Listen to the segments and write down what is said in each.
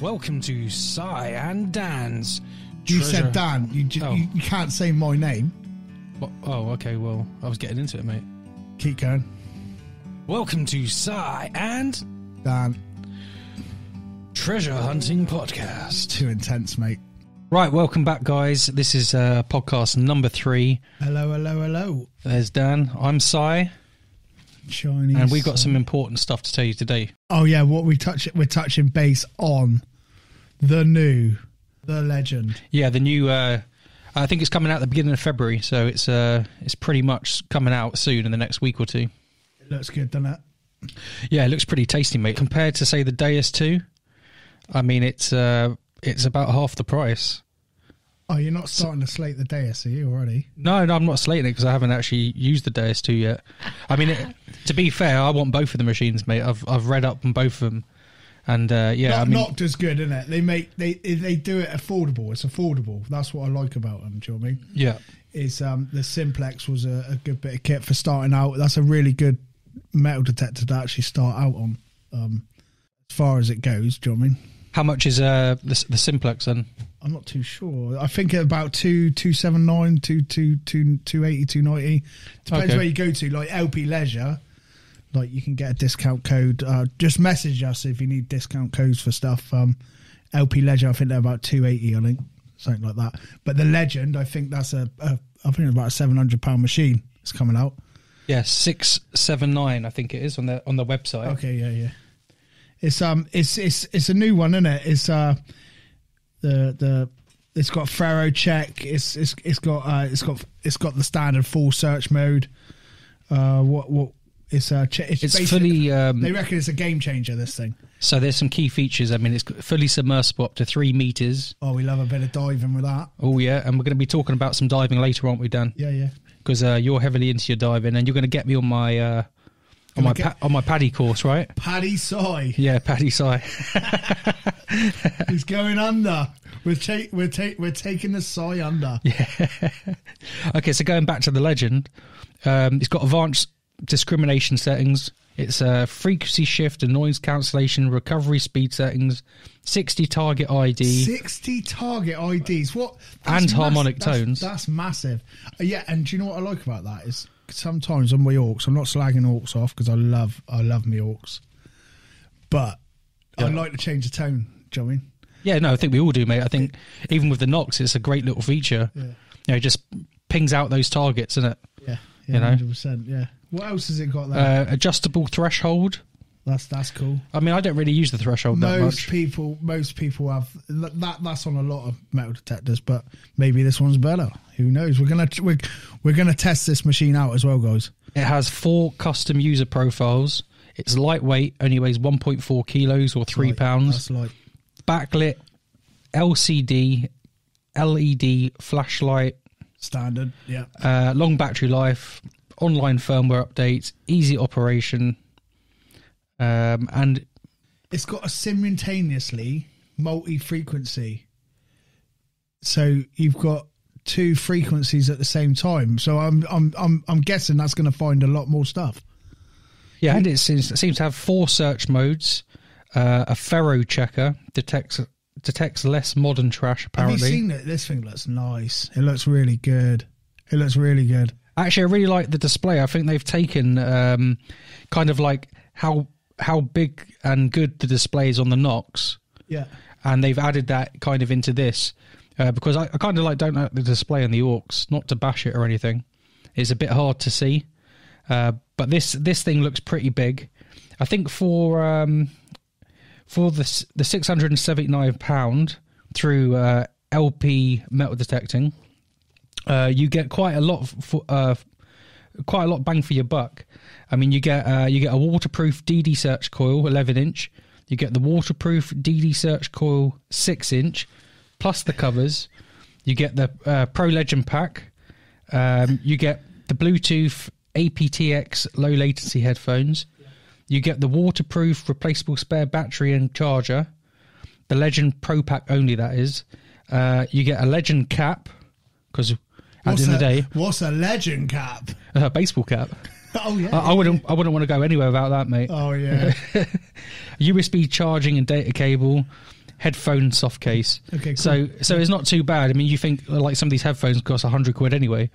Welcome to Sai and Dan's. You Treasure- said Dan. You, ju- Oh. you you can't say my name. Wha- Oh, okay. Well, I was getting into it, mate. Keep going, Welcome to Sai and Dan. Treasure Hunting Podcast. Too intense, mate. Right, welcome back, guys. This is uh, podcast number three. Hello, hello, hello. There's Dan. I'm Sai, Chinese. and we've got some important stuff to tell you today. Oh yeah, what we touch we're touching base on the new, the legend. Yeah, the new. Uh, I think it's coming out at the beginning of February, so it's uh, it's pretty much coming out soon in the next week or two. It looks good, doesn't it? Yeah, it looks pretty tasty, mate. Compared to say the Deus Two, I mean it's uh, it's about half the price. Oh, you're not starting to slate the Deus, are you already? No, no, I'm not slating it because I haven't actually used the Deus 2 yet. I mean, it, to be fair, I want both of the machines, mate. I've I've read up on both of them, and uh, yeah, not, I mean, not as good, isn't it? They make they they do it affordable. It's affordable. That's what I like about them. Do you know what I mean? yeah, Is um the Simplex was a, a good bit of kit for starting out. That's a really good metal detector to actually start out on. Um, as far as it goes, do you know what I mean? how much is uh the, the Simplex then? I'm not too sure. I think about two two seven nine, two two two two eighty, two ninety. Depends Okay. where you go to. Like LP Leisure, like you can get a discount code. Uh, just message us if you need discount codes for stuff. Um, LP Ledger, I think they're about two eighty. I think something like that. But the Legend, I think that's a, a I think it's about a seven hundred pound machine. It's coming out. Yeah, six seven nine, I think it is on the on the website. Okay, yeah, yeah. It's um, it's it's it's a new one, isn't it? It's uh, the the it's got Ferro check. It's it's it's got uh, it's got it's got the standard full search mode. Uh, what what it's uh, it's, It's fully um, They reckon it's a game changer. This thing. so. There's some key features. I mean, it's fully submersible up to three meters. Oh, we love a bit of diving with that. Oh yeah, and we're going to be talking about some diving later, aren't we, Dan? Yeah, yeah. Because uh, you're heavily into your diving, and you're going to get me on my uh, on my pa- on my PADI course, right? PADI Soy, Yeah, PADI side. he's going under. We're take we're take we're taking the Soy under. Yeah. Okay, so going back to the legend, um, it's got advanced discrimination settings. It's uh, frequency shift and noise cancellation, recovery speed settings, 60 target ID. 60 target IDs. What? And harmonic that's- tones. That's, massive. Uh, yeah, and do you know what I like about that is sometimes on my ORX, I'm not slagging ORX off because I love I love my ORX, but I like to change the tone. Do you know what I mean? Yeah, no, I think we all do, mate. I think even with the Nox, it's a great little feature. Yeah. You know, it just pings out those targets, isn't it? Yeah, You yeah, know? hundred percent. Yeah. What else has it got there? Uh, adjustable threshold. that's that's cool. I mean, I don't really use the threshold that Most much. people, most people have that. That's on a lot of metal detectors, but maybe this one's better. Who knows? We're gonna we're, we're gonna test this machine out as well, guys. It has four custom user profiles. It's lightweight, only weighs 1.4 kilos or three pounds. That's like backlit LCD, LED flashlight, standard. Yeah. uh, long battery life, online firmware updates, easy operation, um, and it's got a simultaneously multi-frequency. So you've got two frequencies at the same time. So i'm i'm i'm, I'm guessing that's going to find a lot more stuff. Yeah, and it seems, it seems to have four search modes. Uh, a ferro checker detects detects less modern trash. have Apparently, you seen it? This thing looks nice. It looks really good. It looks really good Actually, I really like the display. I think they've taken um, kind of like how how big and good the display is on the Nox, yeah and they've added that kind of into this uh, because I, I kind of like don't like the display on the ORX. Not to bash it or anything, it's a bit hard to see, uh, but this this thing looks pretty big. I think for um, for the the six hundred and seventy nine pound through uh, LP metal detecting, uh, you get quite a lot for, uh, quite a lot bang for your buck. I mean, you get uh, you get a waterproof DD search coil, eleven inch. You get the waterproof DD search coil, six inch, plus the covers. You get the uh, Pro Legend pack. Um, you get the Bluetooth aptX low latency headphones. You get the waterproof replaceable spare battery and charger. The Legend Pro Pack only, that is. Uh, you get a Legend cap because what's a, the day, what's a legend cap a baseball cap. oh yeah I, I wouldn't. I wouldn't want to go anywhere without that, mate. oh yeah USB charging and data cable. headphone soft case. Okay, cool. So so it's not too bad. I mean, you think like some of these headphones cost hundred quid anyway.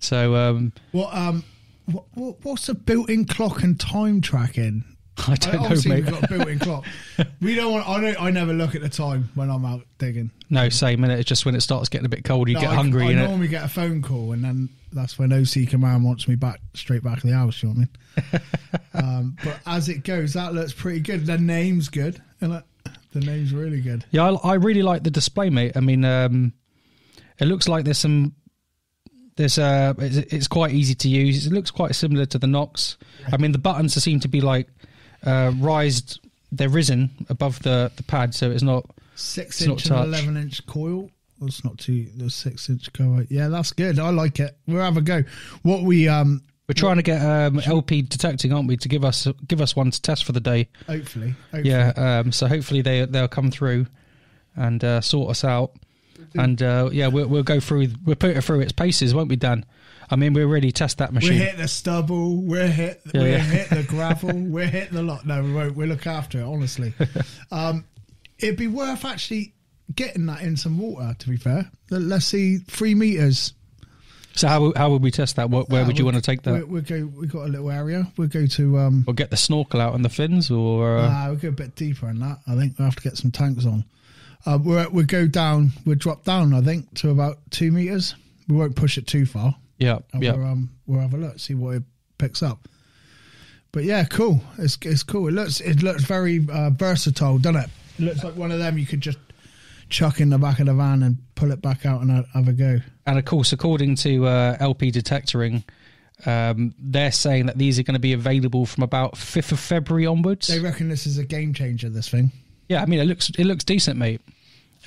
So um, What um, what, what what's the built-in clock and time tracking? I don't know, Obviously, mate. we've got a built-in clock. We don't want. I don't. I never look at the time when I'm out digging. No, same minute. It's just when it starts getting a bit cold, you No, get I, hungry I in it. get a phone call, and then that's when OC Command wants me back straight back to the house. You know what I mean? um, but as it goes, that looks pretty good. The name's good, and it? the name's really good. Yeah, I, I really like the display, mate. I mean, um, it looks like there's some. There's uh, it's, it's quite easy to use. It looks quite similar to the Nox. I mean, the buttons seem to be like uh, rised. They're risen above the the pad, so it's not. Six It's not inch and touch. eleven inch coil. That's not too. The six inch coil. Yeah, that's good. I like it. We'll have a go. What we um We're trying to get um, LP detecting, aren't we, to give us give us one to test for the day. hopefully, hopefully Yeah. Um, so hopefully they they'll come through and uh, sort us out. And uh, yeah, we'll, we'll go through. We'll put it through its paces, won't we, Dan? I mean, we'll really test that machine. we hit the stubble. We're hit. Yeah, we're yeah. hit the gravel. we're hitting the lot. No, we won't. We'll look after it. Honestly, um, it'd be worth actually getting that in some water. To be fair, Let- let's see three meters. So how how would we test that? What, where Uh, would you we'll- want to take that? We'll, we'll go. We've got a little area. We'll go to. Um, Or get the snorkel out and the fins, or uh, Uh, we'll go a bit deeper in that. I think we'll have to get some tanks on. Uh, we'll, we'll go down, we'll drop down, I think, to about two meters. We won't push it too far. Yeah, And yeah. we'll, um, we'll have a look, see what it picks up. But yeah, cool. It's it's cool. It looks it looks very uh, versatile, doesn't it? It looks like one of them you could just chuck in the back of the van and pull it back out and have a go. And of course, according to uh, LP Detectoring, um, they're saying that these are going to be available from about fifth of February onwards. They reckon this is a game changer. This thing. Yeah, I mean, it looks it looks decent, mate.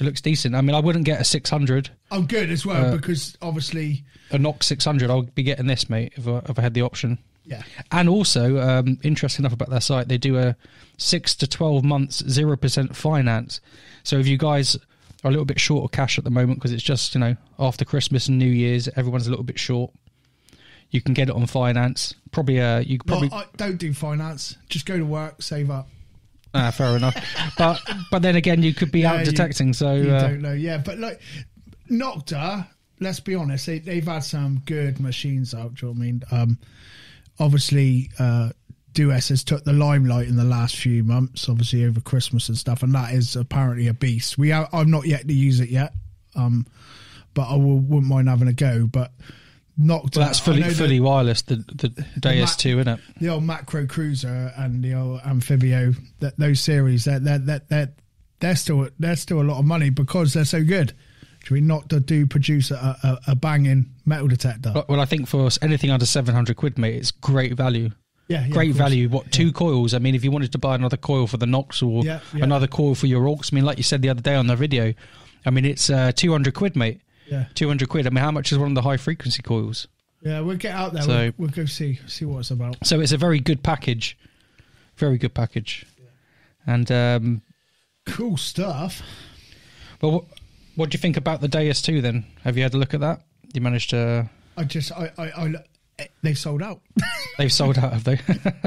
It looks decent. I mean, I wouldn't get a 600, I'm good as well Uh, because obviously, a Nox 600. I'll be getting this, mate, if I, if I had the option. yeah, And also, um, interesting enough about their site, they do a six to twelve months zero percent finance. So if you guys are a little bit short of cash at the moment because it's just you know after Christmas and New Year's, everyone's a little bit short. You can get it on finance. Probably, uh, you probably I don't do finance. Just go to work, save up. Ah, fair enough. But but then again, you could be Yeah, out detecting. so You uh, don't know, yeah. But like Nokta, let's be honest, they, they've had some good machines out. Do you know what I mean? Um, obviously, uh, Deus has took the limelight in the last few months, obviously over Christmas and stuff, and that is apparently a beast. We have, I've not yet to use it yet, um, but I will, wouldn't mind having a go. But Nokta, well, that's I fully that fully wireless. The the Deus two, isn't it? the old Makro Kruzer and the old Anfibio, that those series, they're, they're, they're, they're, they're still they're still a lot of money because they're so good. Do we not do produce a, a, a banging metal detector? Well, I think for anything under seven hundred quid, mate, it's great value. yeah, yeah, great value. What two coils? I mean, if you wanted to buy another coil for the Nox or Yeah, yeah. another coil for your aux, I mean, like you said the other day on the video, I mean, it's uh, two hundred quid, mate. Yeah, Two hundred quid. I mean, how much is one of the high frequency coils? yeah, we'll get out there. So- we'll, we'll go see see what it's about. So it's a very good package, very good package. And um, Cool stuff. but what, what do you think about the Deus two? Then have you had a look at that? You managed to? I just I I, I they've sold out. They've sold out, have they?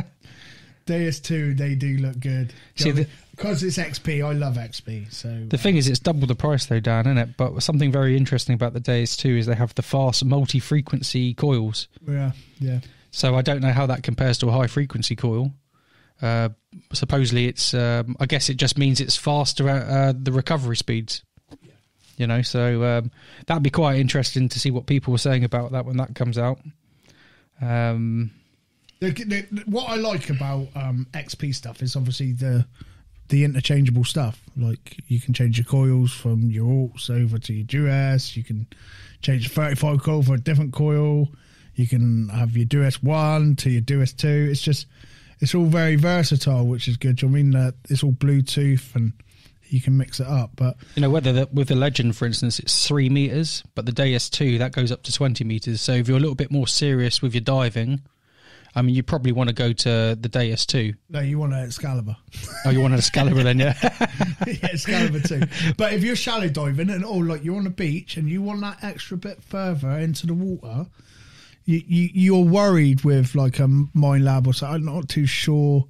Deus two, they do look good. See, the- because it's XP, I love XP. So The thing is, it's double the price though, Dan, isn't it? But something very interesting about the Deus two is they have the fast multi-frequency coils. yeah, yeah. So I don't know how that compares to a high frequency coil. Uh, supposedly, it's. Um, I guess it just means it's faster at uh, the recovery speeds. You know, so um, that'd be quite interesting to see what people were saying about that when that comes out. Um, The, the, what I like about um, XP stuff is obviously the the interchangeable stuff. Like you can change your coils from your alts over to your Deus. You can change the 35 coil for a different coil. You can have your Deus one to your Deus two. It's just it's all very versatile, which is good. I mean that it's all Bluetooth and you can mix it up. But you know, whether the, with the Legend, for instance, it's three meters, but the Deus two that goes up to twenty meters. So if you're a little bit more serious with your diving, I mean, you probably want to go to the Deus two. no, you want an Excalibur. Oh, you want an Excalibur then, yeah? yeah, Excalibur too. But if you're shallow diving and oh, like you're on the beach and you want that extra bit further into the water, you, you you're worried with like a mine lab or something. I'm not too sure.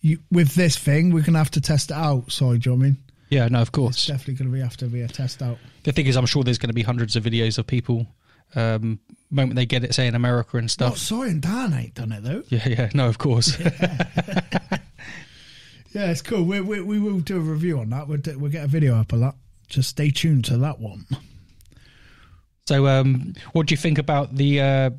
You with this thing, we're gonna have to test it outside. Do you know what I mean? Yeah, no, of It's course. definitely going to be have to be a test out. The thing is, I'm sure there's going to be hundreds of videos of people um, moment they get it, say in America and stuff. Soy and Dan ain't done it though. Yeah, yeah, no, of course. Yeah, it's cool. We, we, we will do a review on that. We'll, do, we'll get a video up of that. Just stay tuned to that one. so, um, what do you think about the uh,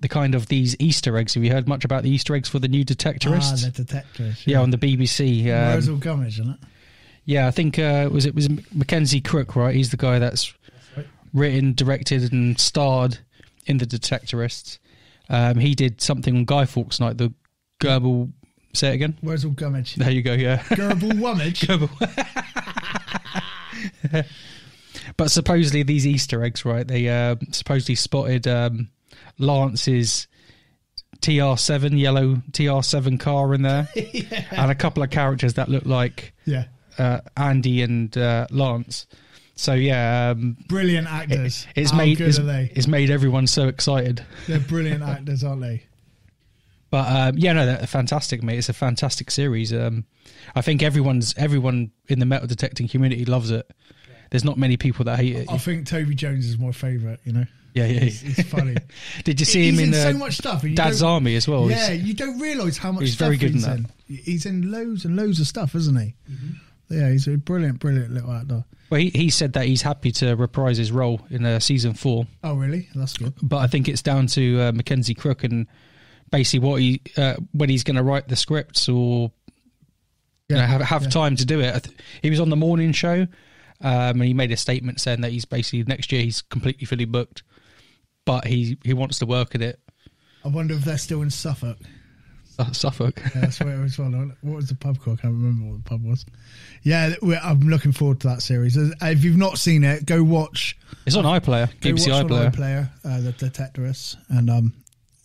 the kind of these Easter eggs? Have you heard much about the Easter eggs for the new Ah, the detectors. yeah, on the BBC. Where's Um, all Gummidge, isn't it? yeah, I think uh, was it was Mackenzie Crook, right? He's the guy that's right. written, directed, and starred in the Detectorists. Um, he did something on Guy Fawkes Night, the Gerbil. Say it again. Worzel Gummidge? There you go. Yeah. Gerbil Wummage. but supposedly these Easter eggs, right? They uh, supposedly spotted um, Lance's TR7 yellow TR7 car in there, and a couple of characters that look like yeah. uh, Andy and uh, Lance. So yeah, um, Brilliant actors. it's How made good it's, are they? it's made everyone so excited. They're brilliant actors, aren't they? But um, yeah, no, they're fantastic, mate. It's a fantastic series. Um, I think everyone's everyone in the metal detecting community loves it. There's not many people that hate it. I think Toby Jones is my favourite, you know? Yeah, yeah. He's, he's funny. Did you see he's him in, in uh, so much stuff. Dad's Army as well? Yeah, He's- you don't realise how much he's stuff very good in that. in. He's in loads and loads of stuff, isn't he? Mm-hmm. Yeah, he's a brilliant, brilliant little actor. Well, he, he said that he's happy to reprise his role in uh, season four, Oh, really? That's good. but I think it's down to uh, Mackenzie Crook and basically what he uh, when he's going to write the scripts or you know, have have yeah. time to do it. I th- He was on the morning show, um, and he made a statement saying that he's basically next year he's completely fully booked, but he he wants to work at it. I wonder if they're still in Suffolk. Suffolk. Yeah, that's where it was from. What was the pub called? I can't remember what the pub was. Yeah, I'm looking forward to that series. If you've not seen it, go watch. It's on iPlayer, Go BBC watch on iPlayer. iPlayer, uh, the Detectorists, and um,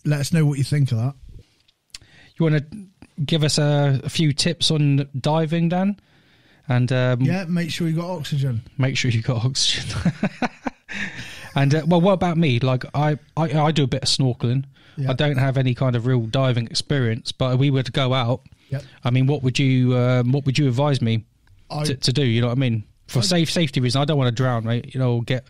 let us know what you think of that. You want to give us a, a few tips on diving, Dan? And um, Yeah, make sure you got oxygen. make sure you got oxygen. and uh, well, what about me? Like I, I, I do a bit of snorkeling. Yeah. I don't have any kind of real diving experience, but if we were to go out, Yep. I mean, what would you, um, what would you advise me I, to, to do? You know what I mean? For safe safety reasons, I don't want to drown, right? You know, get.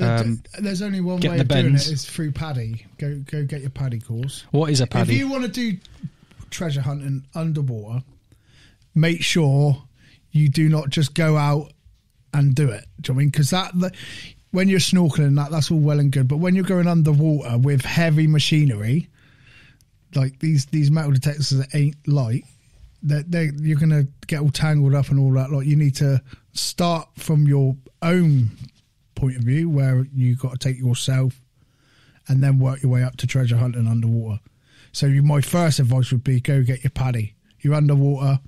Um, there's only one way of doing it is through PADI. Go go get your PADI course. what is a PADI? If you want to do treasure hunting underwater, make sure you do not just go out and do it. Do you know what I mean? Because that, the, when you're snorkeling, that that's all well and good. But when you're going underwater with heavy machinery, like these these metal detectors that ain't light, that they you're gonna get all tangled up and all that. Like you need to start from your own point of view, where you got to take yourself and then work your way up to treasure hunting underwater. So you, my first advice would be go get your PADI. You're underwater.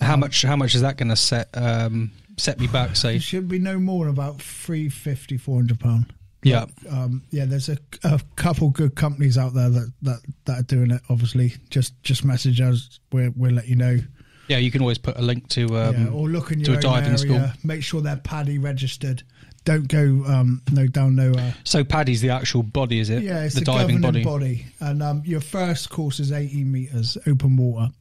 how much? How much is that going to set um, set me back? Say, It should be no more than about 350 400 pound. yeah, Um, yeah, there's a, a couple good companies out there that, that, that are doing it. Obviously, just just message us. We'll, we'll let you know. yeah. You can always put a link to um, yeah, or look in to your a own diving area. school. Make sure they're PADI registered. Don't go um, no down no. Uh, So PADI's the actual body, is it? Yeah, it's the the, diving body. body. And um, your first course is 18 meters open water.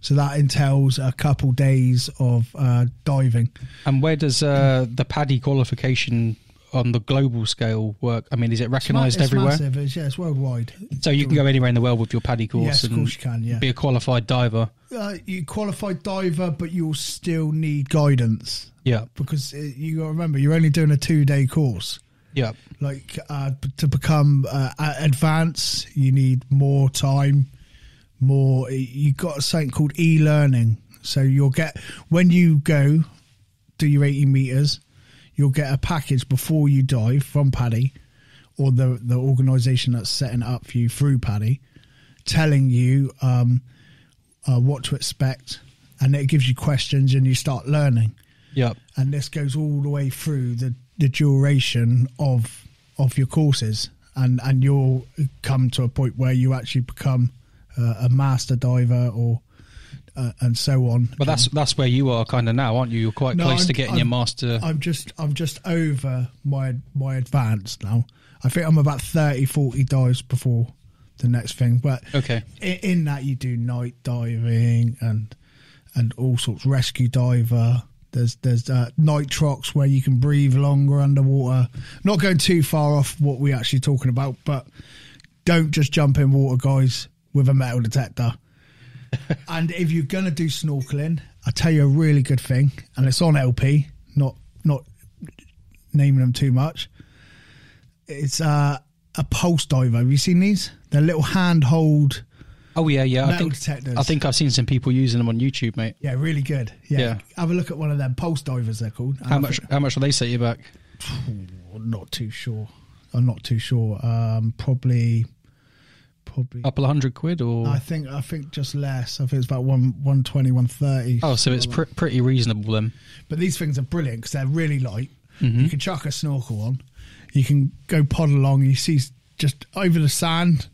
So that entails a couple days of uh, diving. And where does uh, the PADI qualification on the global scale work? I mean, is it recognised everywhere? Massive. It's, yeah, it's worldwide. So you can go anywhere in the world with your PADI course Yes, of and course you can. Yeah, be a qualified diver. uh, you qualified diver, but you'll still need guidance Yeah, because uh you got to remember you're only doing a two day course. yeah, Like uh, to become uh, advanced, you need more time. More, You've got something called e-learning. So you'll get when you go do your 80 meters, you'll get a package before you dive from PADI or the the organisation that's setting it up for you through PADI, telling you um, uh, what to expect, and it gives you questions, and you start learning yeah. and this goes all the way through the, the duration of of your courses and and you'll come to a point where you actually become uh, a master diver or uh, and so on But that's that's where you are kind of now, aren't you? You're quite No, close I'm- to getting I'm- your master. i'm just i'm just over my my advanced now i think i'm about 30 40 dives before the next thing but okay, in, in that you do night diving and and all sorts rescue diver There's there's uh, nitrox where you can breathe longer underwater. Not going too far off what we're actually talking about, but don't just jump in water, guys, with a metal detector. and if you're gonna do snorkeling, I tell you a really good thing, and it's on LP, not not naming them too much. It's uh, a pulse diver. Have you seen these? They're little handhold. Oh yeah, yeah. I Metal think detectors. I think I've seen some people using them on YouTube, mate. Yeah, really good. Yeah. Yeah. have a look at one of them pulse divers. They're called. And How I much? think- How much will they set you back? I'm not too sure. I'm not too sure. Um, probably, probably. Couple of hundred quid, or I think I think just less. I think it's about one one twenty, one thirty. oh, so it's pr- pretty reasonable then. But these things are brilliant because they're really light. Mm-hmm. You can chuck a snorkel on. You can go pod along. You see just over the sand.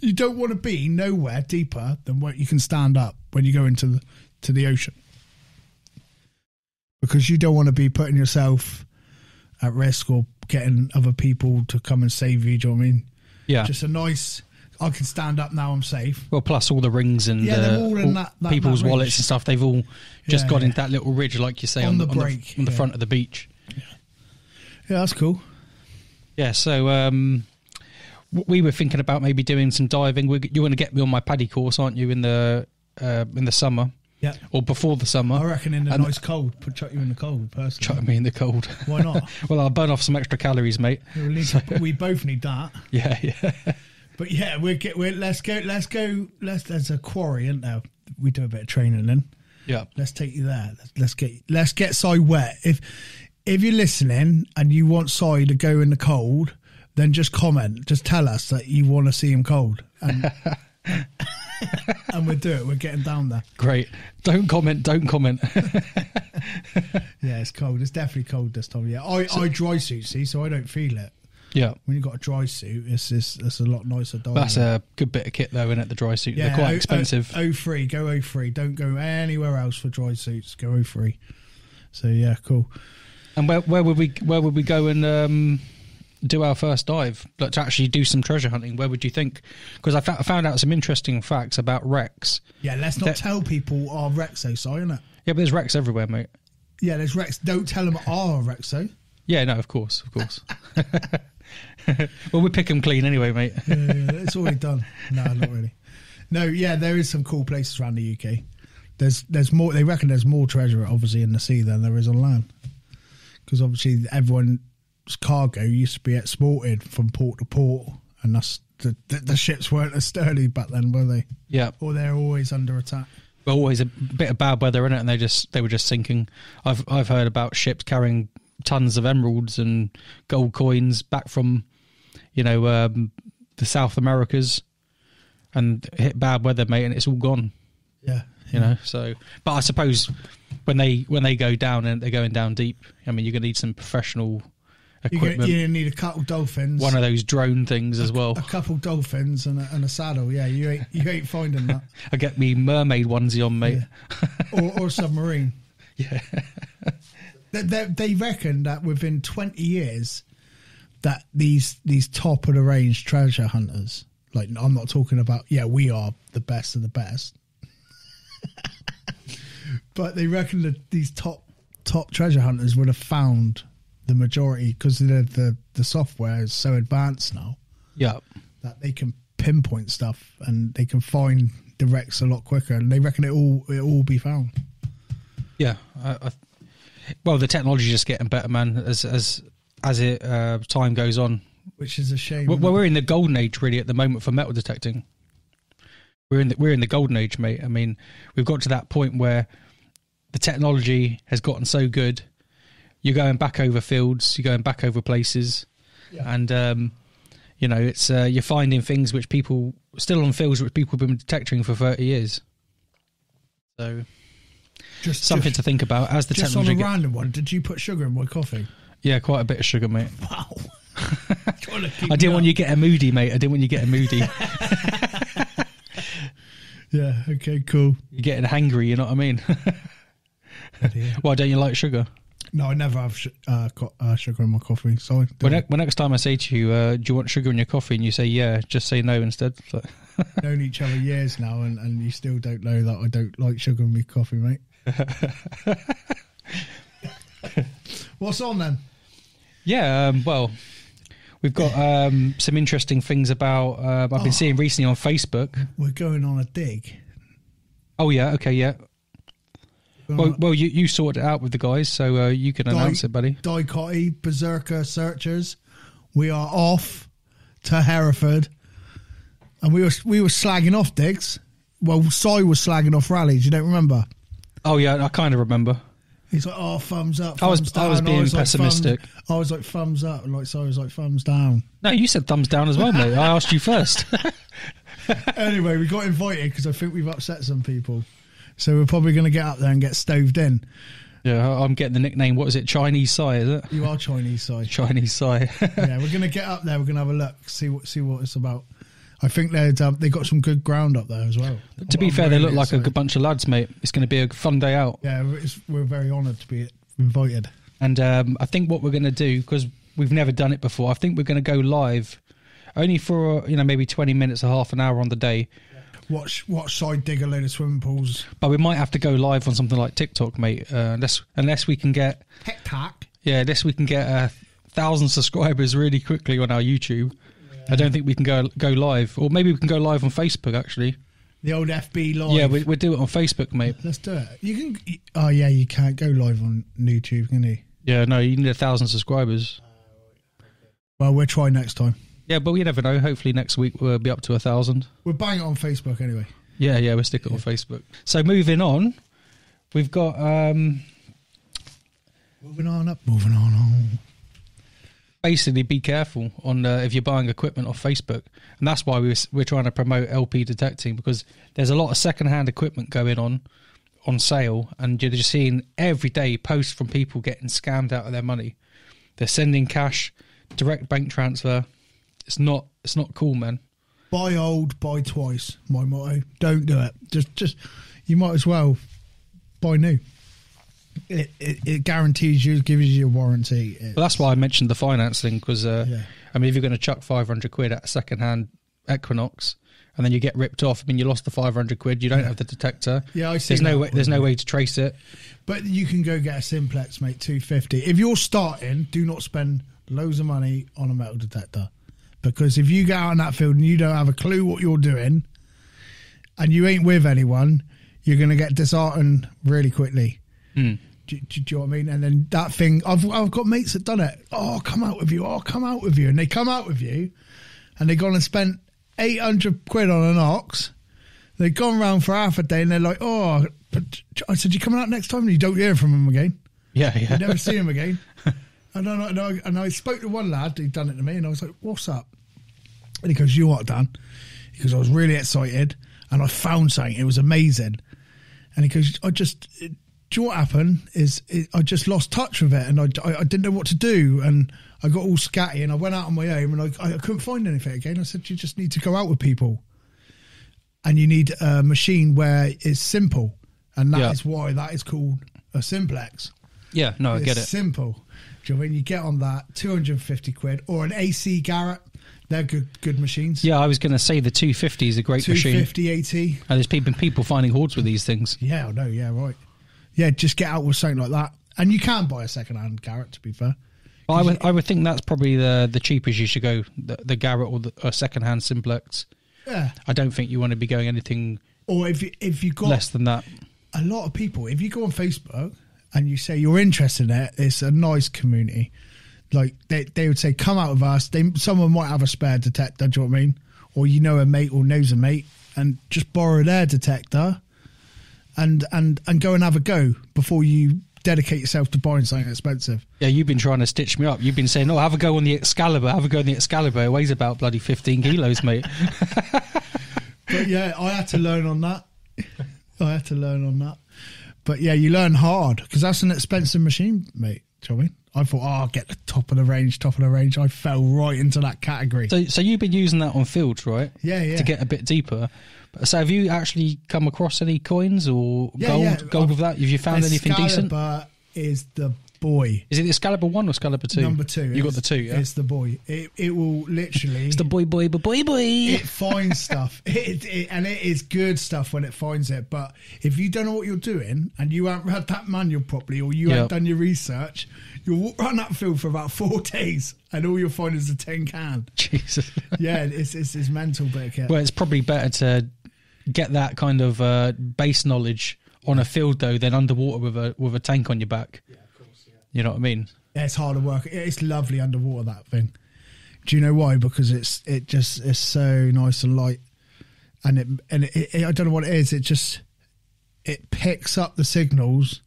You don't want to be nowhere deeper than what you can stand up when you go into the to the ocean, because you don't want to be putting yourself at risk or getting other people to come and save you. Do you know what I mean? Yeah. Just a nice. I can stand up now. I'm safe. well, plus all the rings and Yeah, uh, all in that- that- people's that wallets and stuff. They've all just Yeah, got yeah. into that little ridge, like you say, On on, the on break, on the front of the beach. Yeah, that's cool. Yeah. So um, we were thinking about maybe doing some diving. we you're going to get me on my PADI course, aren't you? In the uh, in the summer Yeah. or before the summer? I reckon in the And- nice cold, put chuck you in the cold, personally. Chuck me in the cold. Why not? well, I'll burn off some extra calories, mate. need we both need that. Yeah, yeah. But yeah, we're get we're let's go let's go let's there's a quarry, isn't there? We do a bit of training then. Yeah. Let's take you there. Let's, get let's get Sai wet. If if you're listening and you want Sai to go in the cold, then just comment. Just tell us that you want to see him cold, and and we'll do it. We're getting down there. Great. Don't comment. Don't comment. Yeah, it's cold. It's definitely cold this time. Yeah, I I dry suit see, so I don't feel it. Yeah. When you have got a dry suit, it's it's, it's a lot nicer. Diving. That's a good bit of kit, though, isn't it? The dry suit. They're quite oh- expensive. Oh, free, go oh free. Don't go anywhere else for dry suits. Go oh free. So yeah, cool. And where where would we where would we go and um, do our first dive? Like to actually do some treasure hunting. Where would you think? Because I, fa- I found out some interesting facts about wrecks. Yeah, let's not That- tell people our Rexo, sorry, innit? Yeah, but there's wrecks everywhere, mate. Yeah, there's Rex. Don't tell them our Rexo. Yeah, no, of course, of course. well, we pick them clean anyway, mate. Yeah, yeah, it's already done. No, not really. No, yeah, there is some cool places around the UK. There's there's more. They reckon there's more treasure obviously in the sea than there is on land. Because obviously everyone's cargo used to be exported from port to port, and that's the, the, the ships weren't as sturdy back then, were they? Yeah, Or they're always under attack. always a bit of bad weather in it, and they just they were just sinking. I've I've heard about ships carrying tons of emeralds and gold coins back from, you know, um, the South Americas, and hit bad weather, mate, and it's all gone. Yeah, You know, so but I suppose when they when they go down and they're going down deep, I mean, you're gonna need some professional equipment. you're gonna need a couple dolphins, One of those drone things as well. a couple dolphins, and a, and a saddle. Yeah, you ain't you ain't finding that, I get me mermaid onesie on, mate. or, or submarine. Yeah. They, they, they reckon that within 20 years, that these these top of the range treasure hunters, like I'm not talking about, yeah, we are the best of the best, but they reckon that these top top treasure hunters would have found the majority because the, the the software is so advanced now Yeah. that they can pinpoint stuff and they can find the wrecks a lot quicker, and they reckon it all it all be found. Yeah. I, I, well, the technology's just getting better, man, as as as it uh, time goes on. Which is a shame. Well, we're in the golden age really at the moment for metal detecting. We're in the, we're in the golden age, mate. I mean, we've got to that point where the technology has gotten so good. You're going back over fields, you're going back over places, Yeah. and um, you know it's uh, you're finding things which people still on fields which people have been detecting for 30 years. So just something just, to think about as the just on a random one. Did you put sugar in my coffee? yeah, quite a bit of sugar, mate. Wow. I didn't want you get a moody, mate. I didn't want you get a moody. Yeah. Okay. Cool. You're getting hangry. You know what I mean? Why don't you like sugar? No, I never have sh- uh, co- uh, sugar in my coffee. Sorry. When, ne- when next time I say to you, uh, "Do you want sugar in your coffee?" and you say, "Yeah," just say no instead. Known each other years now, and, and you still don't know that I don't like sugar in my coffee, mate. What's on then? Yeah, um, well, we've got um, some interesting things about. Uh, I've been Oh. seeing recently on Facebook. We're going on a dig. Oh yeah, okay, yeah. Well, on well, you you sorted it out with the guys, so uh, you can announce it, buddy. Dichoty, Berserker Searchers. We are off to Hereford. And we were we were slagging off digs. Well, Sai was slagging off rallies, you don't remember? Oh yeah, I kind of remember. He's like, oh, thumbs up. I was- thumbs I was down. being like, pessimistic. thumbs- I was like, thumbs up. And like, Sai was like, thumbs down. No, you said thumbs down as well, mate. I asked you first. anyway, we got invited because I think we've upset some people. So we're probably going to get up there and get stoved in. yeah, I'm getting the nickname. What is it? Chinese Sai, is it? You are Chinese, Sai. Chinese Sai. yeah, we're gonna get up there. We're gonna have a look, see what see what it's about. I think they um, they got some good ground up there as well. to be I'm fair, they look really like a good bunch of lads, mate. It's going to be a fun day out. Yeah, it's, we're very honoured to be invited. And um, I think what we're going to do because we've never done it before. I think we're going to go live, only for you know maybe twenty minutes or half an hour on the day. Watch watch side dig a load of swimming pools. But we might have to go live on something like TikTok, mate. Uh, unless unless we can get TikTok. yeah, unless we can get a thousand subscribers really quickly on our YouTube. I don't think we can go go live, or maybe we can go live on Facebook. Actually, The old FB live. yeah, we, we'll do it on Facebook, mate. Let's do it. You can. Oh yeah, you can't go live on YouTube, can you? Yeah, no, you need a thousand subscribers. Well, we'll try next time. Yeah, but we never know. Hopefully next week we'll be up to a thousand. We'll bang it on Facebook anyway. Yeah, yeah, we'll stick it on Facebook. So moving on, we've got um, Moving on up, moving on on. Basically be careful on uh, if you're buying equipment off Facebook, and that's why we was, we're trying to promote LP detecting because there's a lot of second-hand equipment going on on sale, and you're just seeing every day posts from people getting scammed out of their money. They're sending cash, direct bank transfer. It's not it's not cool, man. Buy old, buy twice. My motto. Don't do it. Just, just you might as well buy new. It, it, it guarantees you, gives you a warranty. But that's why I mentioned the finance thing because uh, Yeah. I mean, if you're going to chuck 500 quid at a second-hand Equinox and then you get ripped off, I mean, you lost the 500 quid. You don't Yeah. have the detector. Yeah, I see There's no way. There's no way to trace it. But you can go get a simplex, mate, two fifty. If you're starting, do not spend loads of money on a metal detector, because if you go out in that field and you don't have a clue what you're doing, and you ain't with anyone, you're going to get disheartened really quickly. Hmm. Do, do, do you know what I mean? And then that thing, I've I've got mates that done it. Oh, come out with you. I'll come out with you, and they come out with you, and they gone and spent eight hundred quid on an ox. They've gone round for half a day, and they're like, "Oh," but I said, "You coming out next time?" And you don't hear from them again. Yeah, yeah. You never see him again. And I, and, I, and I spoke to one lad who'd done it to me, and I was like, "What's up?" And he goes, "You know what, Dan?" He goes, "I was really excited, and I found something. It was amazing." And he goes, "I just." Do you know what happened is it, I just lost touch with it and I, I, I didn't know what to do and I got all scatty and I went out on my own and I, I couldn't find anything again. I said, you just need to go out with people and you need a machine where it's simple and that is Yeah. why that is called a simplex. Yeah, no, I get it. simple. Do you know what I mean? You get on that, 250 quid, or an ACE Garrett. They're good good machines. Yeah, I was going to say the 250 is a great machine. 250 AT. And there's people people finding hordes with these things. Yeah, I know. Yeah, right. Yeah, just get out with something like that. And you can buy a second hand Garrett, to be fair. I would I would think that's probably the the cheapest you should go the, the Garrett or the or second-hand simplex. Yeah. I don't think you want to be going anything Or if you, if you got less than that. a lot of people, if you go on Facebook and you say you're interested in it, it's a nice community. Like they, they would say, come out with us. They someone might have a spare detector. Do you know what I mean? Or you know a mate or knows a mate, and just borrow their detector, and and and go and have a go before you dedicate yourself to buying something expensive. Yeah, you've been trying to stitch me up. You've been saying, "Oh, have a go on the Excalibur. Have a go on the Excalibur. It weighs about bloody 15 kilos, mate." But yeah, I had to learn on that. I had to learn on that. But yeah, you learn hard because that's an expensive machine, mate. Do you know what I mean? I thought, oh, I'll get the top of the range, top of the range. I fell right into that category. So, so you've been using that on fields, right? Yeah, yeah. To get a bit deeper. So, have you actually come across any coins or Yeah, gold? yeah. Gold with that? Have you found anything decent? Is the boy. Is it the Excalibur one or Excalibur two? Number two. You got the two, yeah. It's the boy. It it will literally. It's the boy, boy, boy, boy, boy. it finds stuff, it, it, and it is good stuff when it finds it. But if you don't know what you're doing and you haven't read that manual properly, or you Yeah. haven't done your research, you'll walk around that field for about four days, and all you'll find is a tin can. Jesus. Yeah, it's it's, it's mental, but it well, it's probably better to get that kind of uh, base knowledge on a field though than underwater with a with a tank on your back. Yeah. Yeah. You know what I mean? Yeah, it's hard to work. It's lovely underwater that thing. Do you know why? Because it's it just it's so nice and light, and it and it, it, I don't know what it is. It just it picks up the signals,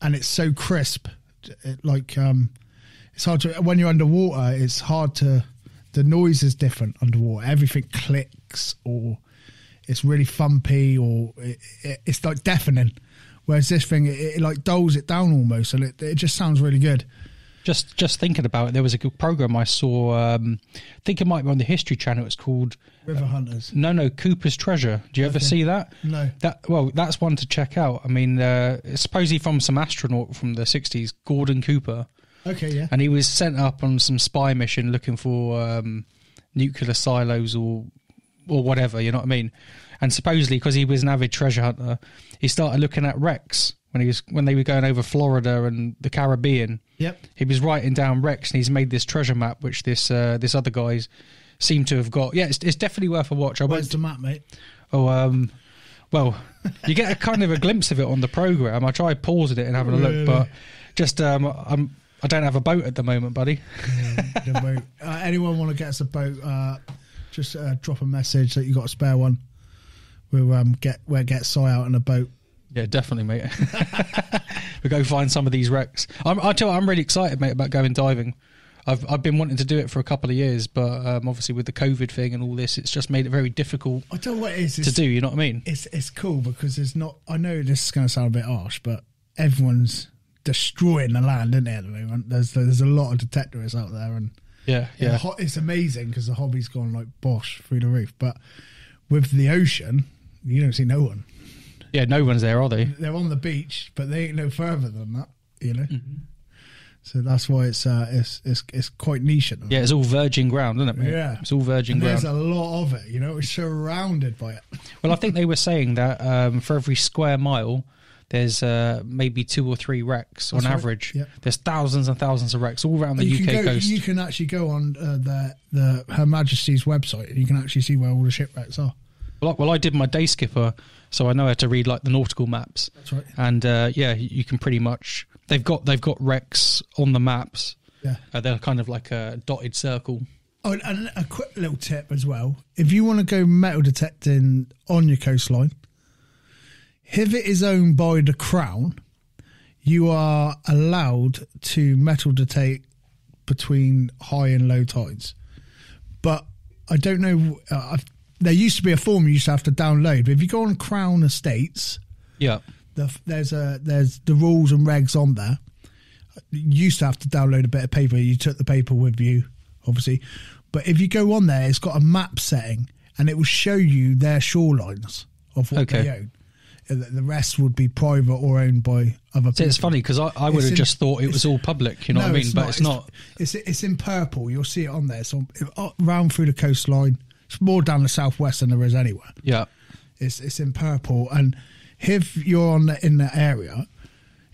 and it's so crisp. It, like um, it's hard to when you're underwater. It's hard to the noise is different underwater. Everything clicks or it's really thumpy or it, it, it's like deafening. Whereas this thing, it, it like dulls it down almost, and it, it just sounds really good. Just just thinking about it, there was a good program I saw. Um, I think it might be on the History Channel. It's called River Hunters. No No Cooper's Treasure. Do you ever see that? No. That well, that's one to check out. I mean, uh, it's supposedly from some astronaut from the '60s, Gordon Cooper, Okay, yeah. and he was sent up on some spy mission looking for um, nuclear silos or or whatever. You know what I mean? And supposedly, because he was an avid treasure hunter, he started looking at wrecks when he was when they were going over Florida and the Caribbean. Yep. He was writing down wrecks, and he's made this treasure map, which this uh, this other guys seem to have got. Yeah, it's, it's definitely worth a watch. I Where's won't. the map, mate? Oh, um, well, you get a kind of a glimpse of it on the program. I tried pausing it and having a Really? look, but just um, I'm I don't have a boat at the moment, buddy. the boat. Uh, anyone want to get us a boat? Uh, just uh, drop a message that you got a spare one. We'll um, get we'll get Sai out on a boat. Yeah, definitely, mate. we go find some of these wrecks. I'm, I tell you, what, I'm really excited, mate, about going diving. I've I've been wanting to do it for a couple of years, but um, obviously with the COVID thing and all this, it's just made it very difficult I don't know what it is. to It's, do. You know what I mean? it's it's cool because there's not. I know this is going to sound a bit harsh, but everyone's destroying the land, isn't it? At the moment, there's there's a lot of detectorists out there, and Yeah, the yeah, ho- it's amazing because the hobby's gone like bosh through the roof. But with the ocean, you don't see no one. yeah. No one's there, are they? They're on the beach, but they ain't no further than that. You know. Mm-hmm. So that's why it's uh, it's it's it's quite niche at the. Yeah, it's all virgin ground, isn't it? Mate? Yeah. it's all virgin And ground. there's a lot of it, you know, it's surrounded by it. Well, I think they were saying that um, for every square mile, there's uh, maybe two or three wrecks on That's right. average. Yep. There's thousands and thousands of wrecks all around the you UK go, coast. you can actually go on uh, the the Her Majesty's website and you can actually see where all the shipwrecks are. Well, I- well, I did my day skipper, so I know how to read like the nautical maps. That's right. And uh, yeah, you can pretty much they've got they've got wrecks on the maps. Yeah. Uh, they're kind of like a dotted circle. Oh, and- and a quick little tip as well: if you want to go metal detecting on your coastline, if it is owned by the Crown, you are allowed to metal detect between high and low tides. But I don't know. Uh, I've, there used to be a form you used to have to download, but if you go on Crown Estates, Yeah. the, there's a there's the rules and regs on there. You used to have to download a bit of paper. You took the paper with you, obviously. But if you go on there, it's got a map setting, and it will show you their shorelines of what Okay. they own. The- rest would be private or owned by other So people. it's funny because I, I would It's have in- just thought it was all public. You know what I mean? but it's, not. It's it's in purple. You'll see it on there. So uh, round through the coastline. It's more down the southwest than there is anywhere. Yeah. It's it's in purple, and if you're on the, in that area,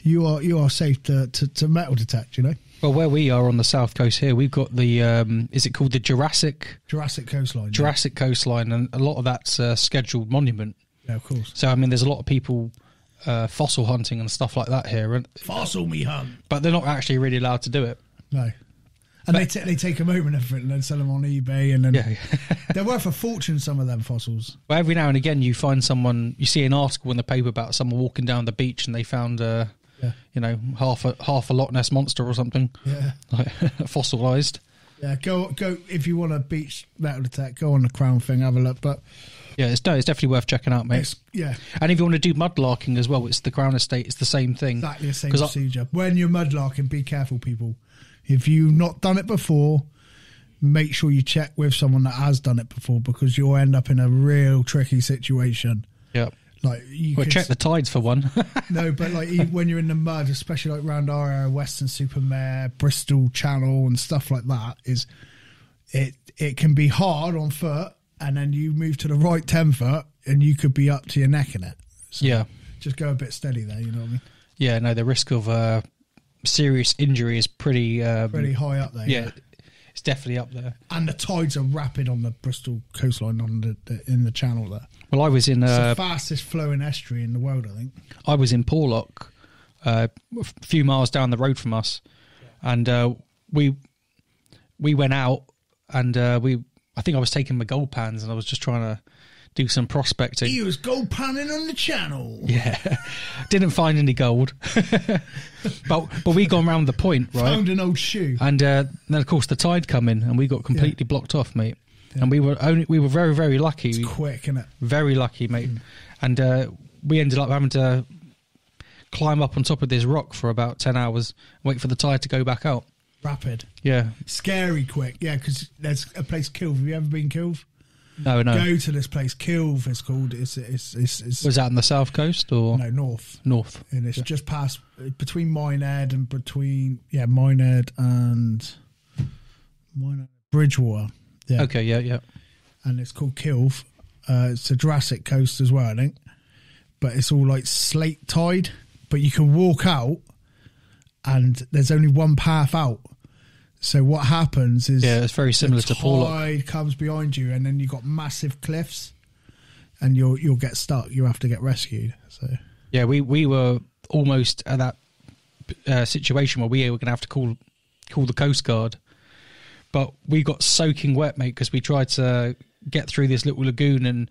you are you are safe to, to, to metal detect. You know, Well, where we are on the south coast here, we've got the um, is it called the Jurassic Jurassic coastline. Jurassic coastline, and a lot of that's a scheduled monument. yeah, of course. So I mean, there's a lot of people uh, fossil hunting and stuff like that here, and, Fossil me hunt. but they're not actually really allowed to do it. No, and they ta they take them home and everything, and then sell them on eBay, and then Yeah. they're worth a fortune. Some of them fossils. Well, every now and again, you find someone, you see an article in the paper about someone walking down the beach and they found, uh, Yeah. you know, half a half a Loch Ness monster or something, Yeah, like fossilized. yeah. Go go if you want a beach metal detect. Go on the Crown thing, have a look. But Yeah, it's no, it's definitely worth checking out, mate. yeah, And if you want to do mudlarking as well, it's the Crown Estate. It's the same thing. exactly the same 'Cause I- procedure. when you're mudlarking, be careful, people. If you've not done it before, make sure you check with someone that has done it before because you'll end up in a real tricky situation. Yeah, Like you Well, could check the tides for one. no, but like when you're in the mud, especially like around our area, Weston-super-Mare, Bristol Channel, and stuff like that, is it it can be hard on foot, and then you move to the right ten foot, and you could be up to your neck in it. So yeah, just go a bit steady there. You know what I mean? yeah. No, the risk of uh, serious injury is pretty. Um, Pretty high up there. yeah, it's definitely up there. and the tides are rapid on the Bristol coastline on the, the in the channel there. Well, I was in. It's Uh, the fastest flowing estuary in the world, I think. I was in Porlock, uh, a few miles down the road from us, and uh, we we went out and uh, we. I think I was taking my gold pans and I was just trying to do some prospecting. He was gold panning on the channel. Yeah, didn't find any gold, but but we gone round the point right, Found an old shoe. and uh, then of course the tide come in and we got completely blocked off, mate. Yeah. And we were only we were very very lucky. It's quick, isn't it? very lucky, mate. And uh, we ended up having to climb up on top of this rock for about 10 hours, wait for the tide to go back out. Rapid. Yeah. Scary quick. Yeah, because there's a place, Kilve. Have you ever been Kilve? No, no. Go to this place, Kilve it's called. It's, it's, it's, it's Was that on the south coast or no, north. north? And it's just past, between Minehead and between, yeah, Minehead and Minehead, Bridgwater. Yeah. Okay, yeah, yeah. and it's called Kilve. Uh, it's a Jurassic Coast as well, I think. But it's all like slate tide. But you can walk out, and there's only one path out. So what happens is Yeah, it's very similar the to Porlock. tide comes behind you, and then you've got massive cliffs, and you'll you'll get stuck. You have to get rescued. So Yeah, we, we were almost at that uh, situation where we were going to have to call call the Coast Guard. But we got soaking wet, mate, because we tried to get through this little lagoon and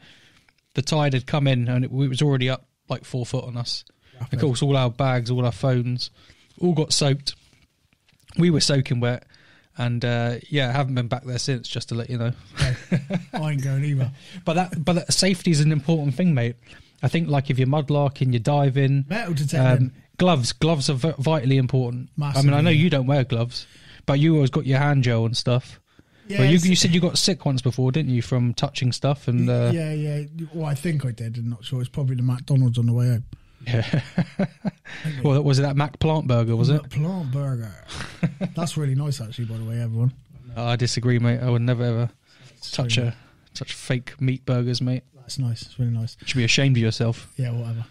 the tide had come in and it, it was already up like four foot on us. Of course, all our bags, all our phones, all got soaked. We were soaking wet, and uh, yeah, I haven't been back there since. Just to let you know. I ain't going either. But that, but that safety is an important thing, mate. I think like if you're mudlarking, you're diving, Metal detecting. um, gloves, gloves are v- vitally important. I mean, I know you don't wear gloves, but you always got your hand gel and stuff. yeah, well, you, you said you got sick once before, didn't you, from touching stuff and uh, yeah, yeah. Well, I think I did. I'm not sure. It's probably the McDonald's on the way home. Yeah. well, was it that McPlant burger? Was it? Plant burger. That's really nice, actually. By the way, everyone. No, I disagree, mate. I would never ever touch really a touch fake meat burgers, mate. That's nice. It's really nice. You should be ashamed of yourself. Yeah, whatever.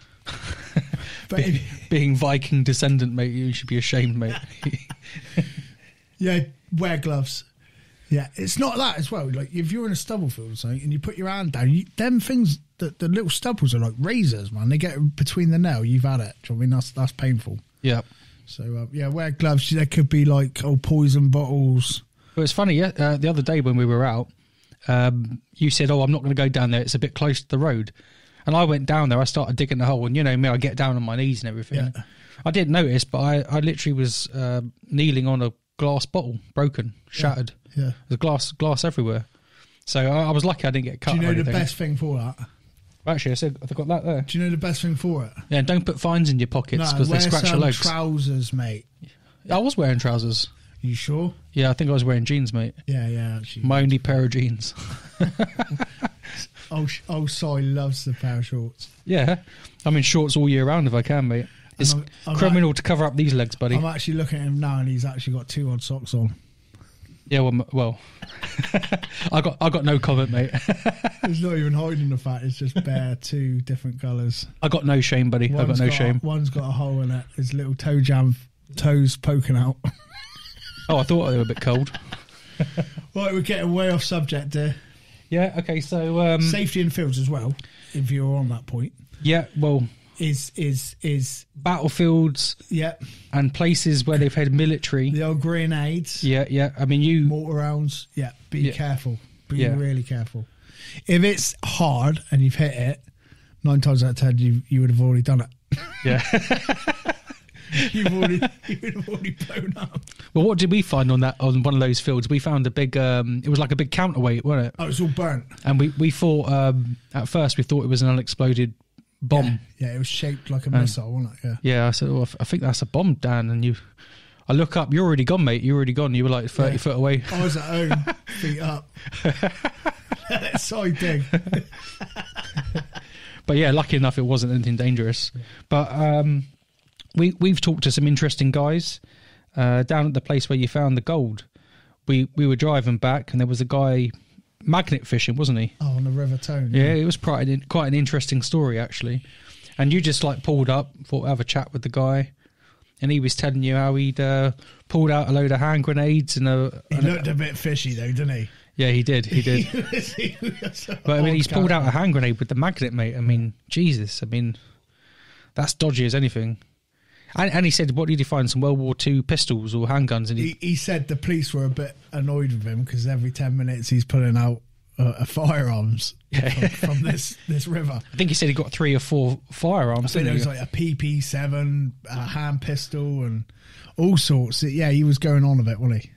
if, Being Viking descendant, mate, you should be ashamed, mate. yeah, wear gloves. Yeah, it's not that as well. Like if you're in a stubble field or something and you put your hand down, you, them things, the, the little stubbles are like razors, man. They get between the nail. You've had it. Do you know what I mean? That's that's painful. yeah. So uh, yeah, wear gloves. There could be like oh poison bottles. But it's funny, yeah. Uh, the other day when we were out, um, you said, "Oh, I'm not going to go down there. It's a bit close to the road." And I went down there. I started digging the hole, and you know me, I get down on my knees and everything. Yeah. I didn't notice, but I, I literally was uh, kneeling on a glass bottle, broken, shattered. Yeah. There's glass, glass everywhere. So I, I was lucky I didn't get cut. Do you know the best thing for that? Actually, I said I've got that there. Do you know the best thing for it? Yeah, don't put fines in your pockets because wear they scratch your legs. trousers, mate. I was wearing trousers. You sure? Yeah, I think I was wearing jeans, mate. Yeah, yeah. Actually, My only pair of jeans. oh, oh, Sai loves the pair of shorts. Yeah, I'm in shorts all year round if I can, mate. It's I'm- I'm criminal to cover up these legs, buddy. I'm actually looking at him now, and he's actually got two odd socks on. yeah, well, well, I got I got no comment, mate. It's not even hiding the fact; it's just bare two different colours. I got no shame, buddy. I got no got shame. A, one's got a hole in it. His little toe jam toes poking out. Oh, I thought they were a bit cold. right, we're getting way off subject there. Yeah. Okay. So, um, Safety in fields as well. If you're on that point, yeah. Well, is is is battlefields yeah and places where they've had military. the old grenades, Yeah, yeah. I mean, you. mortar rounds. Yeah, be Yeah. careful. Be Yeah. really careful. If it's hard and you've hit it, nine times out of ten you you would have already done it. Yeah. You've already you would have already blown up. well, what did we find on that on one of those fields? We found a big. Um, it was like a big counterweight, wasn't it? Oh, it's all burnt. And we we thought um, at first we thought it was an unexploded bomb. Yeah, it was shaped like a missile, wasn't it? Yeah. Yeah, I said, well, I think that's a bomb, Dan. And you, I look up, you're already gone, mate. You're already gone. You were like 30 Yeah. foot away. I was at home, feet up. Side dig. but yeah, lucky enough, it wasn't anything dangerous. But um, we we've talked to some interesting guys uh, down at the place where you found the gold. We we were driving back, and there was a guy magnet fishing, wasn't he? Oh, on the River Tone. Yeah, it was quite an, quite an interesting story actually. And you just like pulled up, thought have a chat with the guy, and he was telling you how he'd uh, pulled out a load of hand grenades and a. He and a- looked a bit fishy though, didn't he? yeah, he did. He did. But I mean, he's pulled out a hand grenade with the magnet, mate. I mean, Jesus. I mean, that's dodgy as anything. And, and he said, "What did he find? Some World War Two pistols or handguns?" And he, He, he said the police were a bit annoyed with him because every ten minutes he's pulling out uh, a firearms Yeah. from, from this this river. I think he said he got three or four I firearms. think Didn't there he? was like a PP seven, a hand pistol, and all sorts. Yeah, he was going on a bit, wasn't he?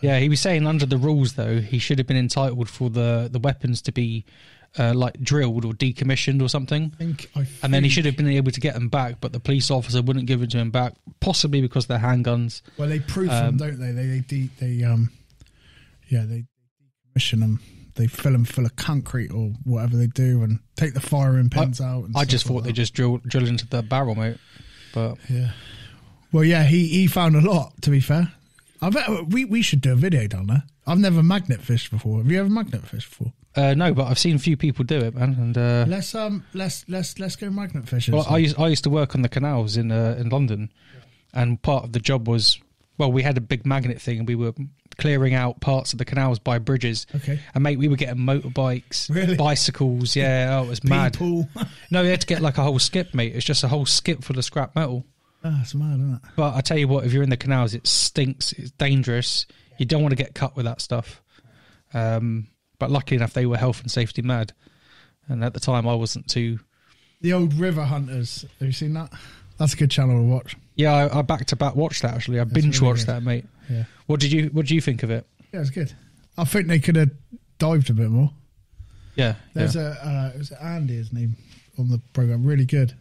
yeah, he was saying under the rules though, he should have been entitled for the the weapons to be uh, like drilled or decommissioned or something. I think, I And then he should have been able to get them back, but the police officer wouldn't give it to him back, possibly because they're handguns. Well, they proof Um, them, don't they? They they de- they um, yeah, they decommission them. They fill them full of concrete or whatever they do, and take the firing pins out. And I just like thought they just drill drill into the barrel, mate. But Yeah. Well, yeah, he he found a lot. To be fair, I bet we we should do a video down there. I've never magnet fished before. Have you ever magnet fished before? Uh, no, but I've seen a few people do it, man. And uh, Let's um let's let's let's go magnet fishing. well, I used I used to work on the canals in uh, in London, and part of the job was well, we had a big magnet thing, and we were clearing out parts of the canals by bridges. okay. And mate, we were getting motorbikes, Really? bicycles. Yeah, oh, it was mad. People. No, we had to get like a whole skip, mate. It's just a whole skip full of scrap metal. Ah, it's mad, isn't it? But I tell you what, if you're in the canals, it stinks. It's dangerous. You don't want to get cut with that stuff. Um, but luckily enough, they were health and safety mad. And at the time, I wasn't too. The old River Hunters. Have you seen that? That's a good channel to watch. Yeah, I, I back to back watched that actually. I binge really watched good. that, mate. Yeah. What did you What did you think of it? Yeah, it's good. I think they could have dived a bit more. Yeah, There's yeah. a uh, it was Andy, his name on the program. Really good.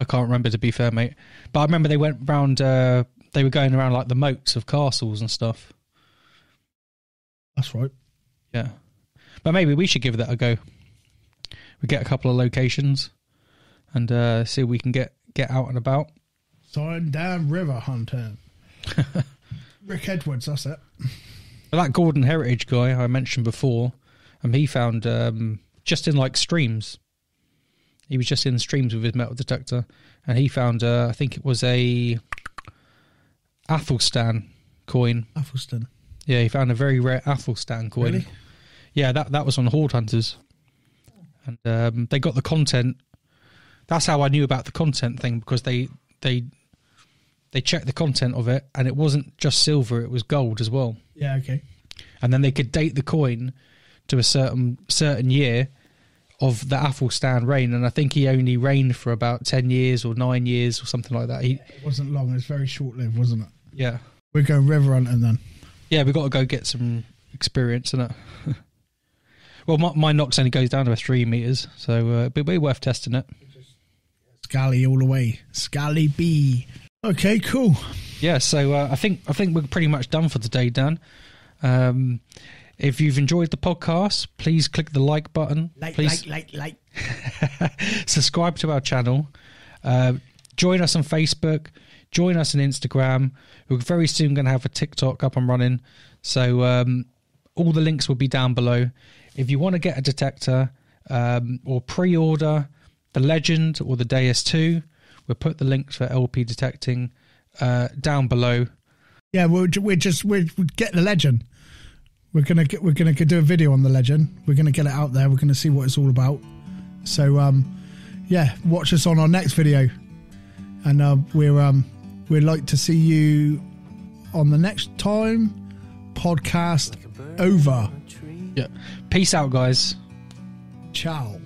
I can't remember to be fair, mate. But I remember they went round. Uh, they were going around like the moats of castles and stuff. That's right. Yeah, but maybe we should give that a go. We get a couple of locations and uh, see if we can get get out and about. Sign down River Hunter. Rick Edwards, that's it. That Gordon Heritage guy I mentioned before, um, he found um, just in like streams. He was just in streams with his metal detector, and he found uh, I think it was a Athelstan coin. Athelstan. Yeah, he found a very rare Athelstan coin. Really? Yeah, that that was on Hoard Hunters, and um, they got the content. That's how I knew about the content thing because they they they checked the content of it, and it wasn't just silver; it was gold as well. Yeah, okay. And then they could date the coin to a certain certain year of the Athelstan reign, and I think he only reigned for about ten years or nine years or something like that. He, It wasn't long. It was very short lived, wasn't it? yeah, We're going river hunting then. yeah, we've got to go get some experience in it. well, my, my Nokta only goes down to three meters, so uh, it'd be worth testing it. Scally all the way. Scally B. Okay, cool. Yeah, so uh, I think I think we're pretty much done for today, Dan. Um, if you've enjoyed the podcast, please click the like button. Like, please like, like, like. subscribe to our channel. Uh, join us on Facebook. Join us on Instagram. We're very soon going to have a TikTok up and running. So um, all the links will be down below. If you want to get a detector um, or pre-order the Legend or the Deus 2, we'll put the links for LP detecting uh, down below. Yeah, we're, we're just we're, we get the legend. We're gonna get we're gonna do a video on the legend. We're gonna get it out there. We're gonna see what it's all about. So um, yeah, watch us on our next video, and uh, we're um we'd like to see you on the next time podcast over. Yeah. Peace out, guys. Ciao.